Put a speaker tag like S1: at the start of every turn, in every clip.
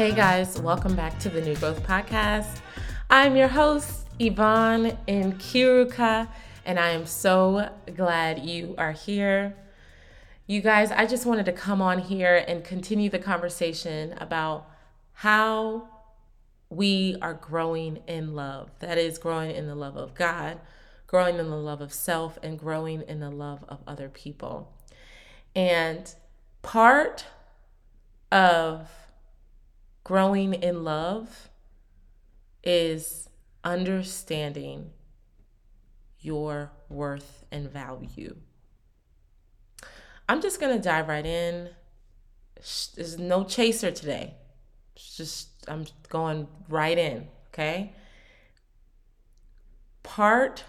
S1: Hey guys, welcome back to the New Growth Podcast. I'm your host, Yvonne Nkiruka, and I am so glad you are here. You guys, I just wanted to come on here and continue the conversation about how we are growing in love. That is, growing in the love of God, growing in the love of self, and growing in the love of other people. And part of growing in love is understanding your worth and value. I'm just going to dive right in. There's no chaser today. It's just, I'm going right in, okay? Part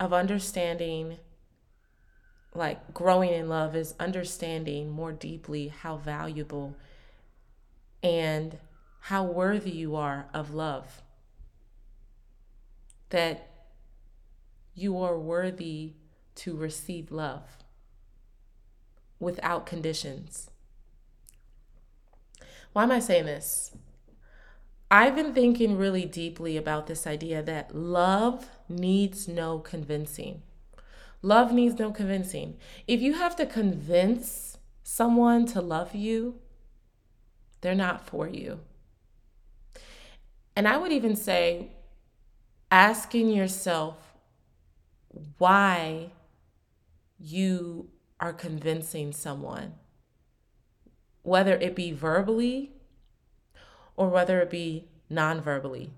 S1: of understanding, like growing in love, is understanding more deeply how valuable and how worthy you are of love that you are worthy to receive love without conditions. Why am I saying this? I've been thinking really deeply about this idea that love needs no convincing. Love needs no convincing. If you have to convince someone to love you, they're not for you. And I would even say, asking yourself why you are convincing someone, whether it be verbally or whether it be non verbally.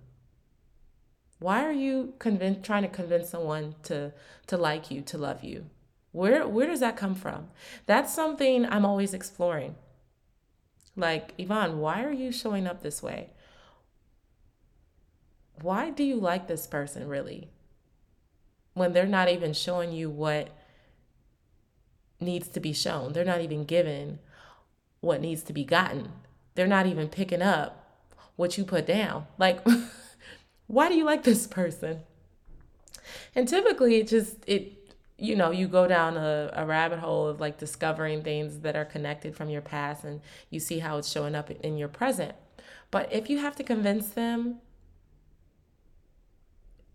S1: Why are you trying to convince someone to, to like you, to love you? Where, where does that come from? That's something I'm always exploring. Like, Yvonne, why are you showing up this way? why do you like this person really? When they're not even showing you what needs to be shown, they're not even given what needs to be gotten. They're not even picking up what you put down. Like, why do you like this person? And typically, it just, it, you know, you go down a, a rabbit hole of like discovering things that are connected from your past and you see how it's showing up in your present. But if you have to convince them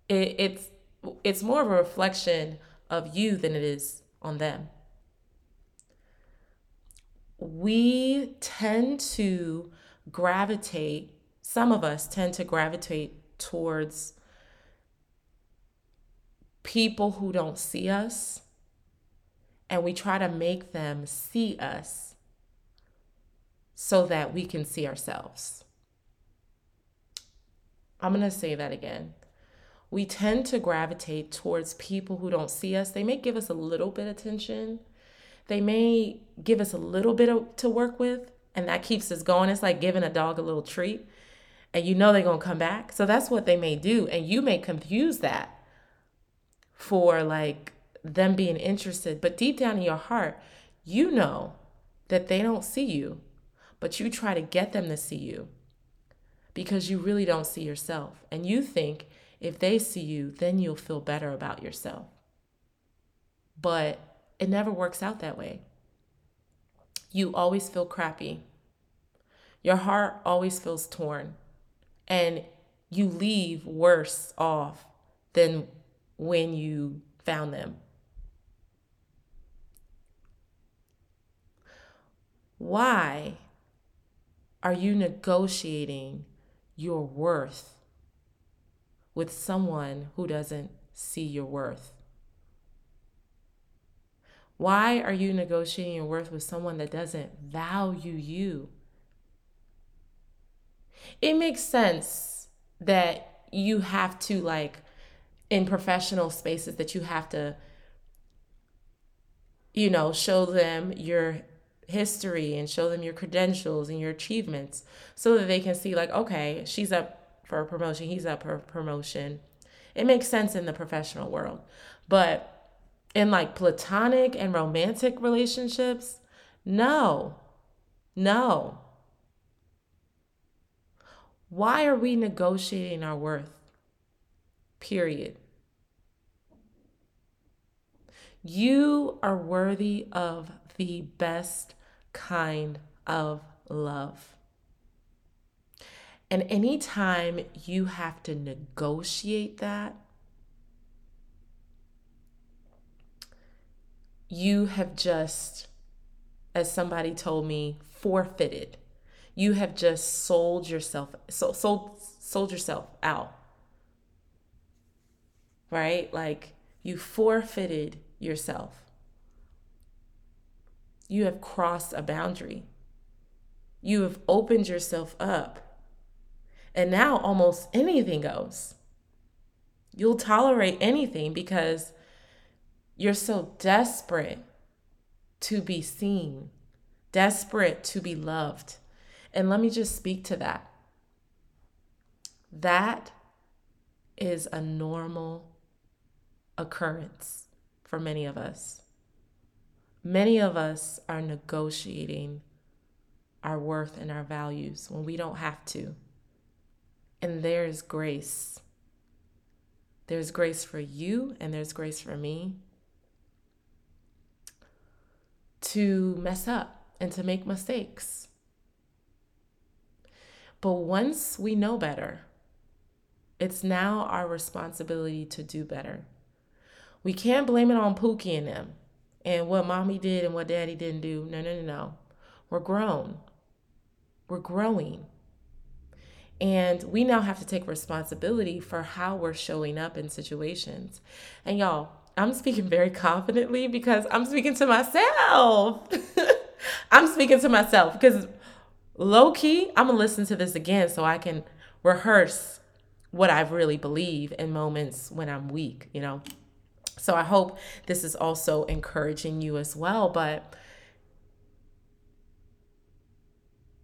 S1: it, it's it's more of a reflection of you than it is on them. We tend to gravitate, some of us tend to gravitate towards people who don't see us, and we try to make them see us so that we can see ourselves. I'm going to say that again we tend to gravitate towards people who don't see us. They may give us a little bit of attention. They may give us a little bit of, to work with, and that keeps us going. It's like giving a dog a little treat, and you know they're going to come back. So that's what they may do. And you may confuse that for like them being interested. But deep down in your heart, you know that they don't see you, but you try to get them to see you because you really don't see yourself. And you think if they see you, then you'll feel better about yourself. But it never works out that way. You always feel crappy. Your heart always feels torn. And you leave worse off than when you found them. Why are you negotiating your worth with someone who doesn't see your worth? Why are you negotiating your worth with someone that doesn't value you? It makes sense that you have to, like, in professional spaces, that you have to, you know, show them your history and show them your credentials and your achievements so that they can see, like, okay, she's up for a promotion, he's up for promotion. It makes sense in the professional world. But in like platonic and romantic relationships, no. No. Why are we negotiating our worth? Period. You are worthy of the best kind of love. And anytime you have to negotiate that, you have just, as somebody told me, forfeited. You have just sold yourself, sold, sold yourself out. Right? Like you forfeited yourself. You have crossed a boundary. You have opened yourself up. And now almost anything goes. You'll tolerate anything because you're so desperate to be seen, desperate to be loved. And let me just speak to that. That is a normal occurrence for many of us. Many of us are negotiating our worth and our values when we don't have to. And there's grace. There's grace for you, and there's grace for me to mess up and to make mistakes. But once we know better, it's now our responsibility to do better. We can't blame it on Pookie and them and what mommy did and what daddy didn't do. No, no, no, no. We're grown. We're growing. And we now have to take responsibility for how we're showing up in situations. And y'all, I'm speaking very confidently because I'm speaking to myself. I'm speaking to myself because low key, I'm going to listen to this again so I can rehearse what I really believe in moments when I'm weak, you know? So I hope this is also encouraging you as well. But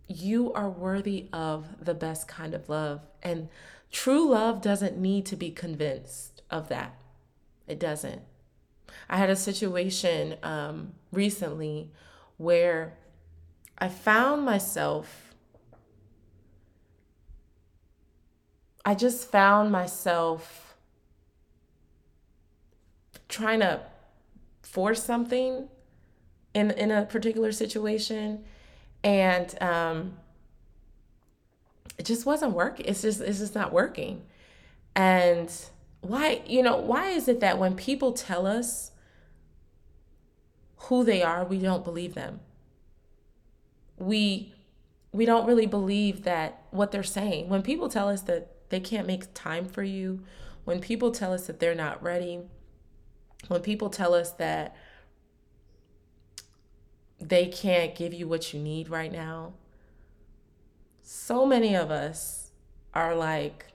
S1: you are worthy of the best kind of love. And true love doesn't need to be convinced of that. It doesn't. I had a situation um, recently where I found myself, I just found myself trying to force something in in a particular situation. And um it just wasn't working it's just it's just not working. And why you know why is it that when people tell us who they are we don't believe them? We we don't really believe that what they're saying. When people tell us that they can't make time for you when people tell us that they're not ready when people tell us that they can't give you what you need right now, so many of us are like,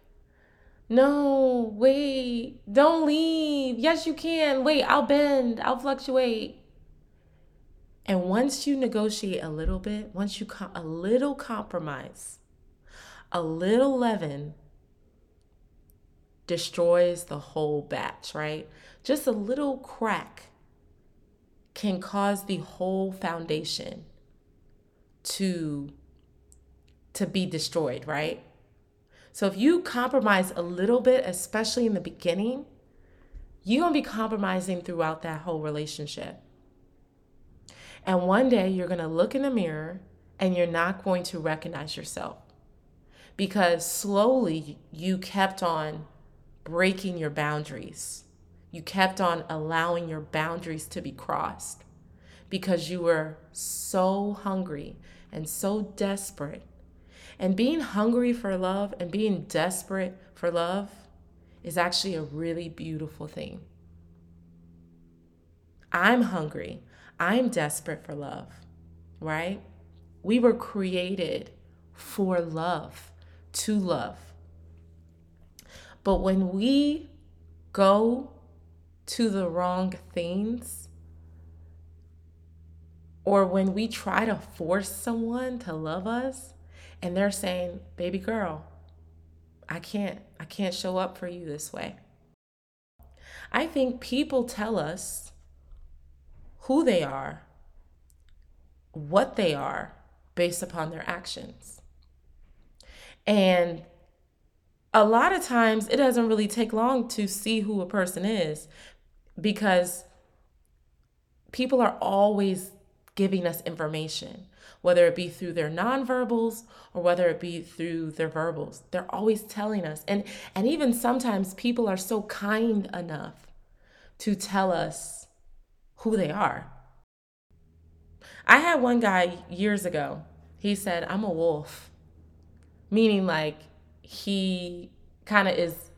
S1: no, wait, don't leave. Yes, you can. Wait, I'll bend, I'll fluctuate. And once you negotiate a little bit, once you com- a little compromise, a little leaven destroys the whole batch, right? Just a little crack can cause the whole foundation to to be destroyed, right? So if you compromise a little bit, especially in the beginning, you're going to be compromising throughout that whole relationship. And one day you're going to look in the mirror and you're not going to recognize yourself because slowly you kept on breaking your boundaries. You kept on allowing your boundaries to be crossed because you were so hungry and so desperate. And being hungry for love and being desperate for love is actually a really beautiful thing. I'm hungry. I'm desperate for love, right? We were created for love, to love. But when we go to the wrong things, or when we try to force someone to love us and they're saying, baby girl, I can't, I can't show up for you this way. I think people tell us who they are, what they are, based upon their actions. And a lot of times it doesn't really take long to see who a person is because people are always giving us information, whether it be through their nonverbals or whether it be through their verbals. They're always telling us. And and even sometimes people are so kind enough to tell us who they are. I had one guy years ago. He said, "I'm a wolf." Meaning like he kind of is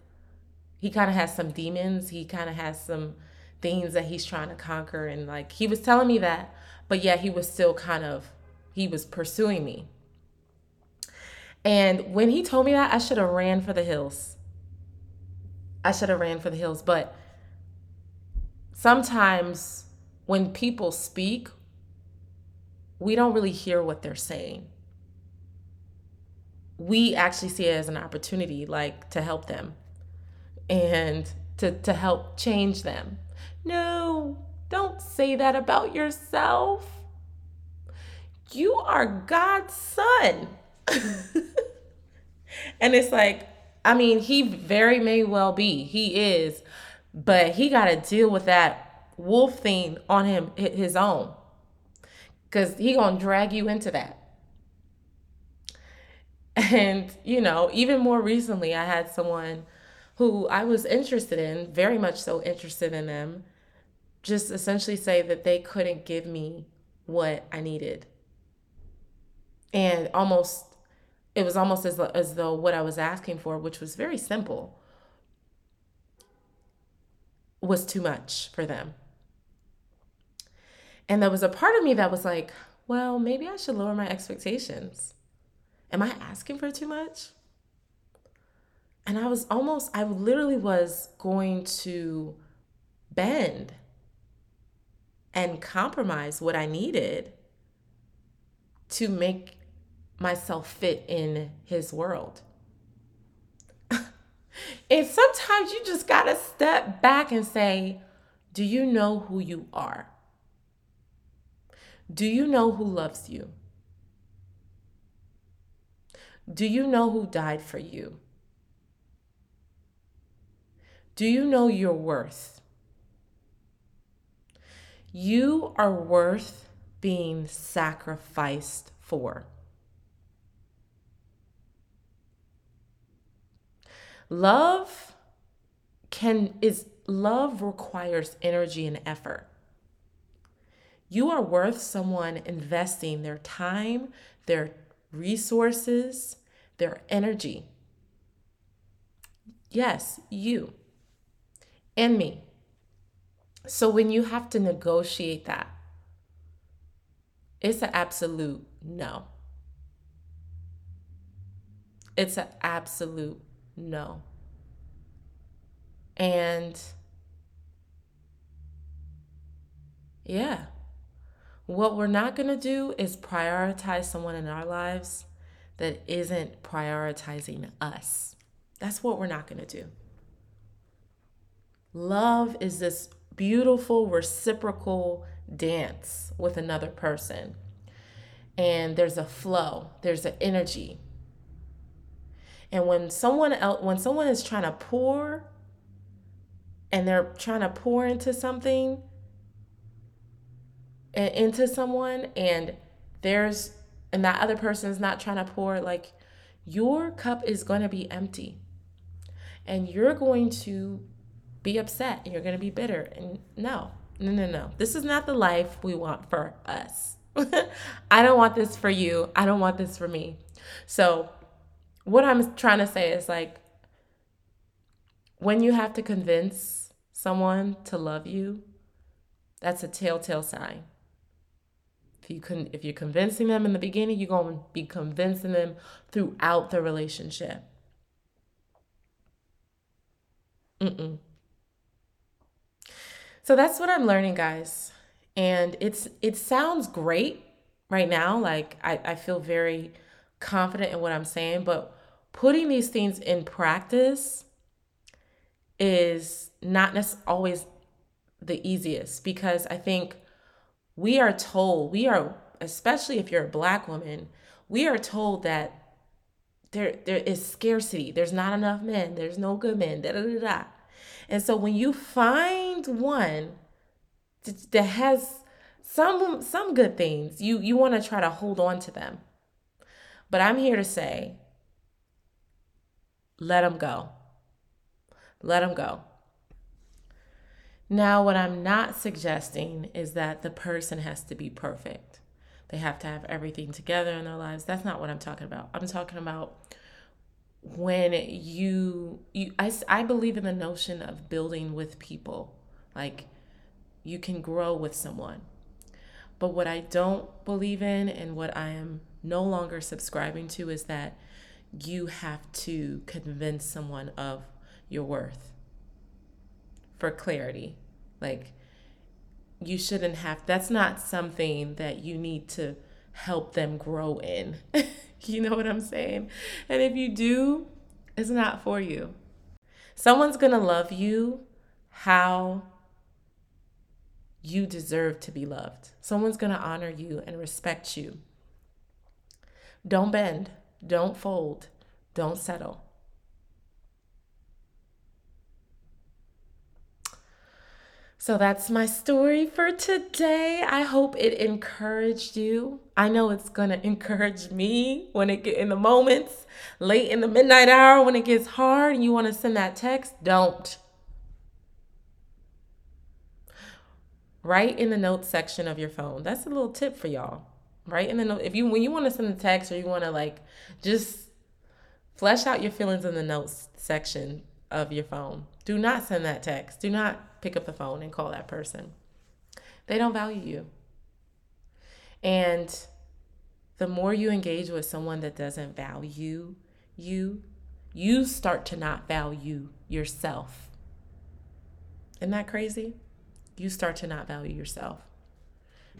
S1: he kind of has some demons. He kind of has some things that he's trying to conquer. And like he was telling me that but yet he was still kind of he was pursuing me. And when he told me that i should have ran for the hills. I should have ran for the hills. But sometimes when people speak we don't really hear what they're saying we actually see it as an opportunity like to help them and to, to help change them no, don't say that about yourself. You are God's son. and it's like, I mean, he very may well be. He is. But he got to deal with that wolf thing on him his own. Cuz he to drag you into that. And, you know, even more recently I had someone who I was interested in, very much so interested in them, just essentially say that they couldn't give me what I needed. And almost, it was almost as, as though what I was asking for, which was very simple, was too much for them. And there was a part of me that was like, well, maybe I should lower my expectations. Am I asking for too much? And I was almost, I literally was going to bend and compromise what I needed to make myself fit in his world. and sometimes you just got to step back and say, Do you know who you are? Do you know who loves you? Do you know who died for you? Do you know your worth? You are worth being sacrificed for. Love can is love requires energy and effort. You are worth someone investing their time, their resources, their energy. Yes, you and me. So when you have to negotiate that, it's an absolute no. It's an absolute no. And yeah, what we're not going to do is prioritize someone in our lives that isn't prioritizing us. That's what we're not going to do. Love is this beautiful reciprocal dance with another person. And there's a flow, there's an energy. And when someone else when someone is trying to pour and they're trying to pour into something into someone and there's and that other person is not trying to pour like your cup is going to be empty and you're going to be upset and you're going to be bitter. And no, no, no, no. This is not the life we want for us. I don't want this for you. I don't want this for me. So, what I'm trying to say is like, when you have to convince someone to love you, that's a telltale sign. If you can, if you're convincing them in the beginning, you're going to be convincing them throughout the relationship. Mm-mm. So that's what I'm learning, guys. And it's it sounds great right now. Like I, I feel very confident in what I'm saying, but putting these things in practice is not always the easiest because I think we are told, we are, especially if you're a black woman, we are told that there there is scarcity. There's not enough men. There's no good men. Da da da da. And so when you find one that has some some good things. You you want to try to hold on to them. But I'm here to say let them go. Let them go. Now, what I'm not suggesting is that the person has to be perfect. They have to have everything together in their lives. That's not what I'm talking about. I'm talking about when you you I, I believe in the notion of building with people. Like you can grow with someone. But what I don't believe in and what I am no longer subscribing to is that you have to convince someone of your worth for clarity. Like, you shouldn't have, that's not something that you need to help them grow in. you know what I'm saying? And if you do, it's not for you. Someone's gonna love you how you deserve to be loved. Someone's gonna honor you and respect you. Don't bend, don't fold, don't settle. So that's my story for today. I hope it encouraged you. I know it's going to encourage me when it get in the moments late in the midnight hour when it gets hard and you want to send that text, don't. Write in the notes section of your phone. That's a little tip for y'all. Write in the note if you when you want to send a text or you want to like just flesh out your feelings in the notes section of your phone. Do not send that text. Do not pick up the phone and call that person. They don't value you. And the more you engage with someone that doesn't value you, you start to not value yourself. Isn't that crazy? You start to not value yourself.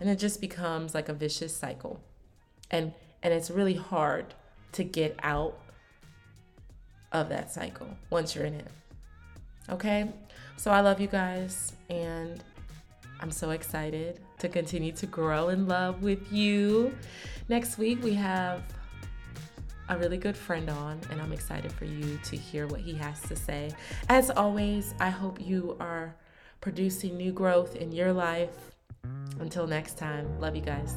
S1: And it just becomes like a vicious cycle. And and it's really hard to get out of that cycle once you're in it. Okay? So I love you guys and I'm so excited to continue to grow in love with you. Next week we have a really good friend on, and I'm excited for you to hear what he has to say. As always, I hope you are producing new growth in your life. Until next time, love you guys.